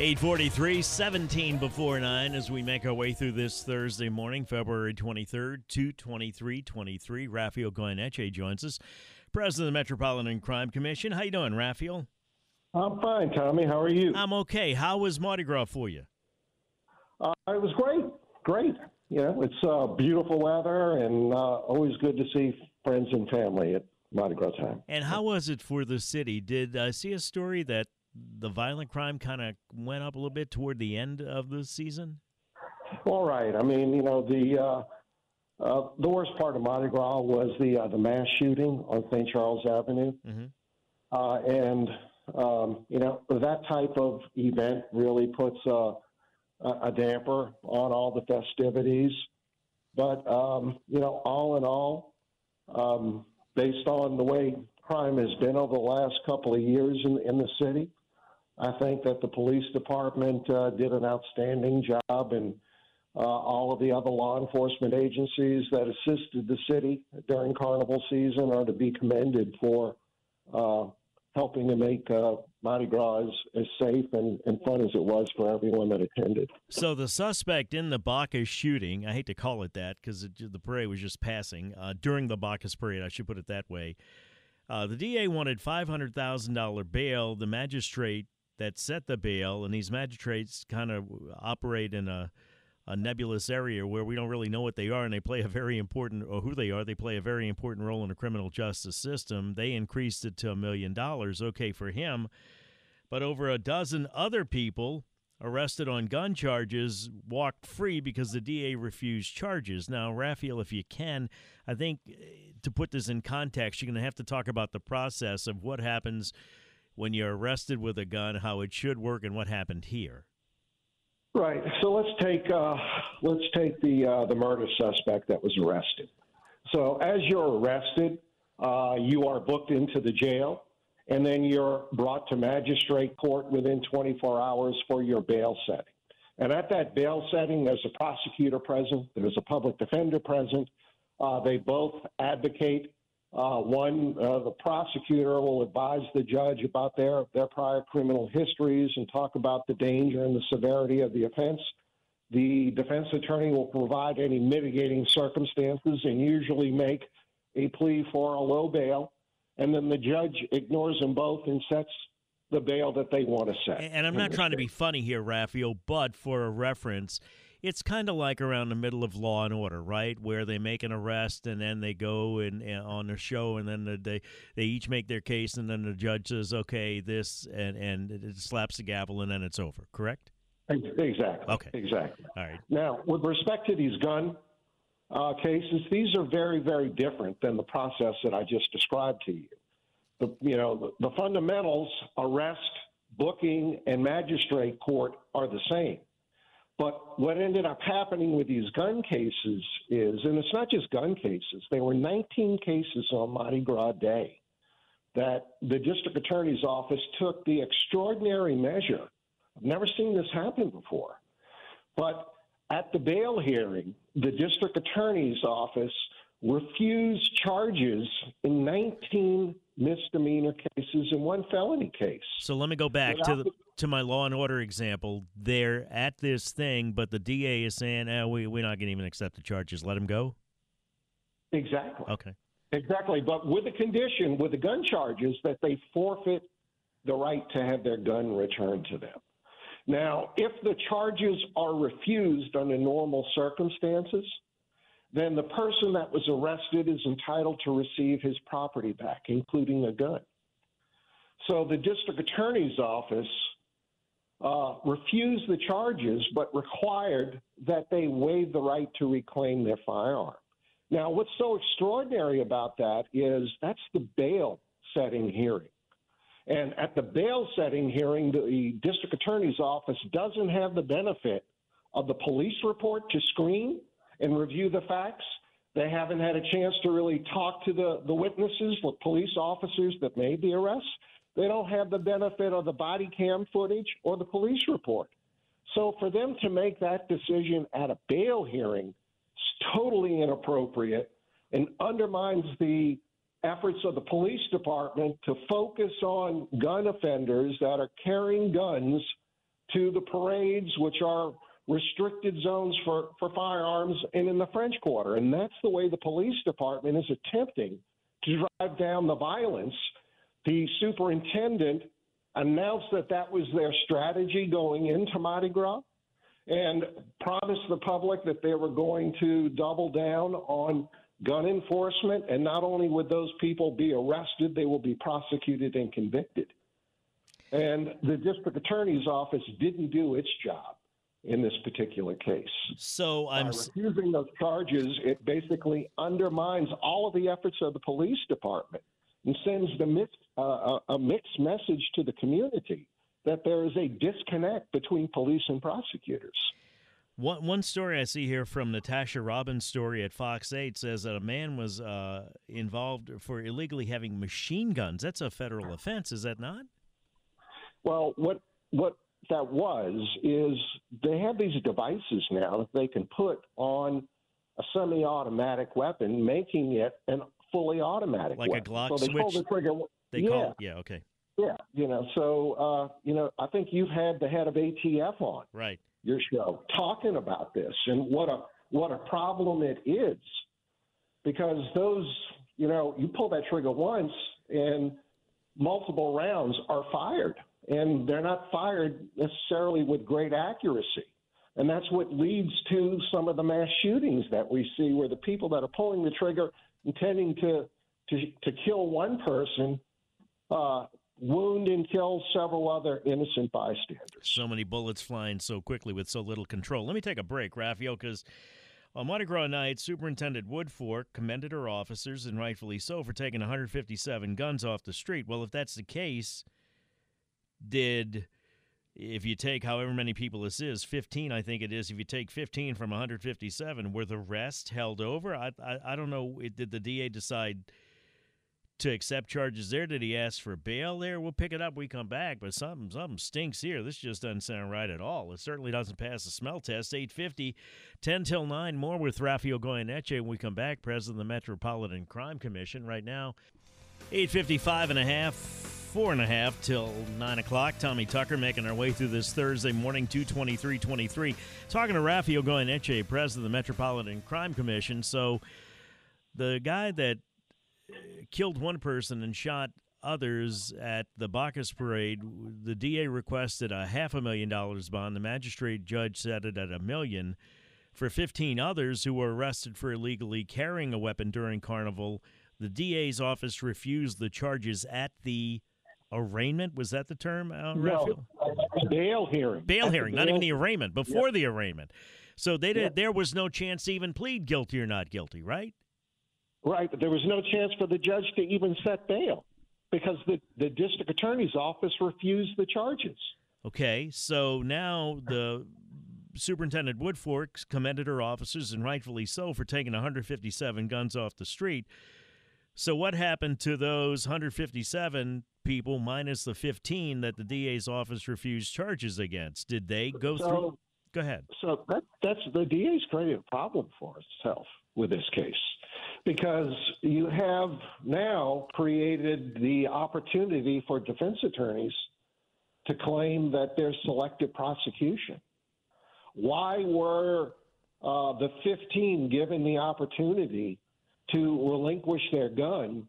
843, 17 before 9 as we make our way through this Thursday morning, February 23rd, 22323. Rafael Goyeneche joins us, President of the Metropolitan Crime Commission. How you doing, Rafael? I'm fine, Tommy. How are you? I'm okay. How was Mardi Gras for you? Uh, it was great. Great. You know, it's uh, beautiful weather and uh, always good to see friends and family at Mardi Gras time. And how was it for the city? Did I see a story that the violent crime kind of went up a little bit toward the end of the season? All right. I mean, you know, the uh, uh, the worst part of Mardi Gras was the uh, the mass shooting on St. Charles Avenue, mm-hmm. uh, and um, you know that type of event really puts a, a damper on all the festivities. But um, you know, all in all, um, based on the way crime has been over the last couple of years in, in the city, I think that the police department uh, did an outstanding job, and uh, all of the other law enforcement agencies that assisted the city during carnival season are to be commended for uh, helping to make uh, Mardi Gras as, safe and, and, fun as it was for everyone that attended. So the suspect in the Bacchus shooting, I hate to call it that because the parade was just passing uh, during the Bacchus parade. I should put it that way. Uh, the DA wanted $500,000 bail. The magistrate that set the bail, and these magistrates kind of operate in a, a nebulous area where we don't really know what they are, and they play a very important, or who they are, they play a very important role in the criminal justice system. They increased it to a million dollars. Okay for him. But over a dozen other people arrested on gun charges walked free because the DA refused charges. Now, Rafael, if you can, I think eh, to put this in context, you're going to have to talk about the process of what happens when you're arrested with a gun, how it should work, and what happened here. Right. So let's take uh, let's take the uh, the murder suspect that was arrested. So as you're arrested, uh, you are booked into the jail, and then you're brought to magistrate court within 24 hours for your bail setting. And at that bail setting, there's a prosecutor present, there's a public defender present. Uh, they both advocate uh, one, uh, the prosecutor will advise the judge about their, their prior criminal histories and talk about the danger and the severity of the offense. The defense attorney will provide any mitigating circumstances and usually make a plea for a low bail. And then the judge ignores them both and sets the bail that they want to set. And I'm not trying to be funny here, Rafael, but for a reference, it's kind of like around the middle of Law and Order, right, where they make an arrest and then they go and, and on the show and then they they each make their case and then the judge says, okay, this and and it slaps the gavel and then it's over. Correct? Exactly. Okay. Exactly. All right. Now, with respect to these gun uh, cases, these are very, very different than the process that I just described to you. The, you know, the, the fundamentals, arrest, booking, and magistrate court are the same. But what ended up happening with these gun cases is, and it's not just gun cases, there were 19 cases on Mardi Gras Day that the district attorney's office took the extraordinary measure. I've never seen this happen before. But at the bail hearing, the district attorney's office refused charges in 19 misdemeanor cases and one felony case. So let me go back to the, to my law and order example. They're at this thing, but the DA is saying, eh, we, we're not going to even accept the charges. Let him go? Exactly. Okay. Exactly. But with the condition, with the gun charges, that they forfeit the right to have their gun returned to them. Now, if the charges are refused under normal circumstances, then the person that was arrested is entitled to receive his property back, including a gun. So the district attorney's office uh, refused the charges, but required that they waive the right to reclaim their firearm. Now, what's so extraordinary about that is that's the bail setting hearing. And at the bail setting hearing, the district attorney's office doesn't have the benefit of the police report to screen and review the facts. They haven't had a chance to really talk to the, the witnesses, the police officers that made the arrests. They don't have the benefit of the body cam footage or the police report. So for them to make that decision at a bail hearing is totally inappropriate and undermines the efforts of the police department to focus on gun offenders that are carrying guns to the parades, which are restricted zones for, for firearms and in the French Quarter. And that's the way the police department is attempting to drive down the violence. The superintendent announced that that was their strategy going into Mardi Gras and promised the public that they were going to double down on gun enforcement. And not only would those people be arrested, they will be prosecuted and convicted. And the district attorney's office didn't do its job in this particular case. So I'm By refusing those charges, it basically undermines all of the efforts of the police department and sends the mixed, uh, a mixed message to the community that there is a disconnect between police and prosecutors. One, one story I see here from Natasha Robin's story at Fox 8 says that a man was uh, involved for illegally having machine guns. That's a federal offense, is that not? Well, what what that was is they have these devices now that they can put on a semi-automatic weapon, making it an fully automatic like weapon. a Glock so they switch. Pull the trigger. They yeah, call yeah, okay. yeah, you know. So uh, you know, I think you've had the head of ATF on Right. your show talking about this and what a what a problem it is because those you know you pull that trigger once and multiple rounds are fired and they're not fired necessarily with great accuracy and that's what leads to some of the mass shootings that we see where the people that are pulling the trigger intending to to, to kill one person uh, wound and kill several other innocent bystanders So many bullets flying so quickly with so little control. Let me take a break, Rafael, because on Mardi Gras night, Superintendent Woodfork commended her officers, and rightfully so, for taking 157 guns off the street. Well, if that's the case, did if you take however many people this is, 15, I think it is. If you take 15 from 157, were the rest held over? I I, I don't know. Did the DA decide? to accept charges there? Did he ask for bail there? We'll pick it up. We come back, but something something stinks here. This just doesn't sound right at all. It certainly doesn't pass the smell test. 850, 10 till 9. More with Rafael Goyeneche when we come back. President of the Metropolitan Crime Commission. Right now, 855 and a half, four and a half till 9 o'clock. Tommy Tucker making our way through this Thursday morning, 22323. Talking to Rafael Goyeneche, President of the Metropolitan Crime Commission. So the guy that uh, killed one person and shot others at the Bacchus parade. The DA requested a half a million dollars bond. The magistrate judge set it at a million. For 15 others who were arrested for illegally carrying a weapon during Carnival, the DA's office refused the charges at the arraignment. Was that the term, uh, Rafael? no, bail hearing. Bail hearing, not bail even the arraignment, before the arraignment. So they did, there was no chance to even plead guilty or not guilty, right? Right, but there was no chance for the judge to even set bail because the, the district attorney's office refused the charges. Okay, so now the Superintendent Woodfork commended her officers, and rightfully so, for taking 157 guns off the street. So, what happened to those 157 people minus the 15 that the DA's office refused charges against? Did they go So- through? Go ahead. So that, that's the DA's created a problem for itself with this case because you have now created the opportunity for defense attorneys to claim that there's selective prosecution. Why were uh, the 15 given the opportunity to relinquish their gun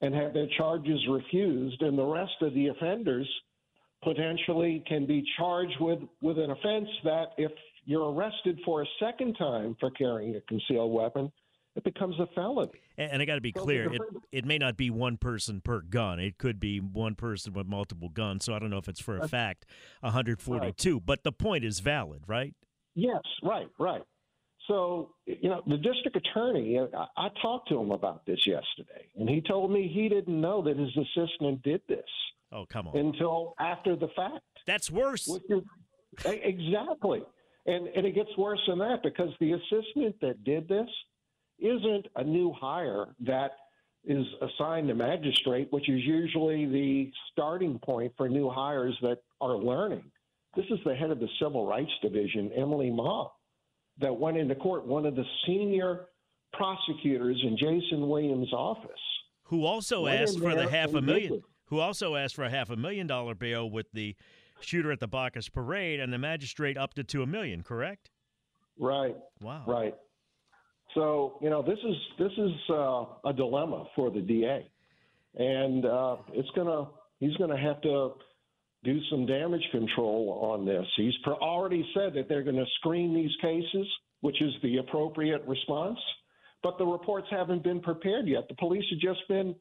and have their charges refused, and the rest of the offenders potentially can be charged with, with an offense that if you're arrested for a second time for carrying a concealed weapon, it becomes a felony. And, and I got to be So clear, it, it may not be one person per gun. It could be one person with multiple guns. So I don't know if it's for a fact 142, but the point is valid, right? Yes, right, right. So, you know, the district attorney, I, I talked to him about this yesterday, and he told me he didn't know that his assistant did this Oh, come on. until after the fact. That's worse. Which is, exactly. And, and it gets worse than that because the assistant that did this isn't a new hire that is assigned to magistrate, which is usually the starting point for new hires that are learning. This is the head of the Civil Rights Division, Emily Maw, that went into court, one of the senior prosecutors in Jason Williams' office. who also asked for the half a million who also asked for a half a million dollar bail with the shooter at the Bacchus parade, and the magistrate upped it to a million. Correct? Right. Wow. Right. So you know this is this is uh, a dilemma for the DA, and uh, it's gonna he's gonna have to do some damage control on this. He's already said that they're going to screen these cases, which is the appropriate response, but the reports haven't been prepared yet. The police have just been,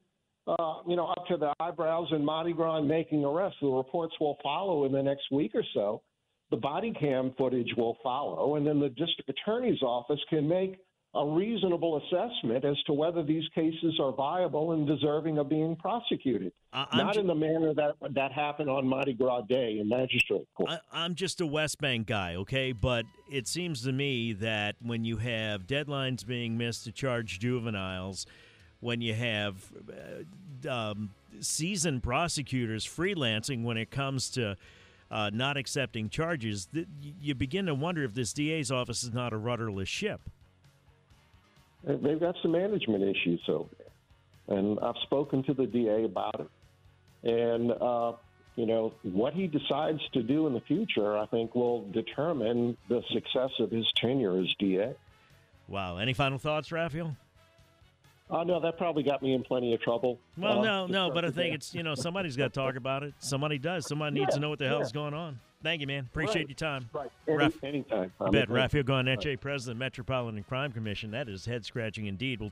uh, you know, up to the eyebrows in Mardi Gras making arrests. The reports will follow in the next week or so. The body cam footage will follow, and then the district attorney's office can make a reasonable assessment as to whether these cases are viable and deserving of being prosecuted. I- Not ju- in the manner that that happened on Mardi Gras Day in magistrate court. I, I'm just a West Bank guy, okay? But it seems to me that when you have deadlines being missed to charge juveniles, when you have uh, um, seasoned prosecutors freelancing when it comes to uh, not accepting charges, th- you begin to wonder if this DA's office is not a rudderless ship. They've got some management issues over there, and I've spoken to the DA about it. And uh, you know what he decides to do in the future, I think, will determine the success of his tenure as DA. Wow. Any final thoughts, Rafael? Oh no, that probably got me in plenty of trouble. Well, Uh, no, no, but I think it's you know somebody's got to talk about it. Somebody does. Somebody needs Yeah, to know what the hell's yeah. going on. Thank you, man. Appreciate Right. your time. right. Any, anytime. You I'm bet. Rafael Goyeneche, President, Metropolitan Crime Commission. That is head scratching indeed. We'll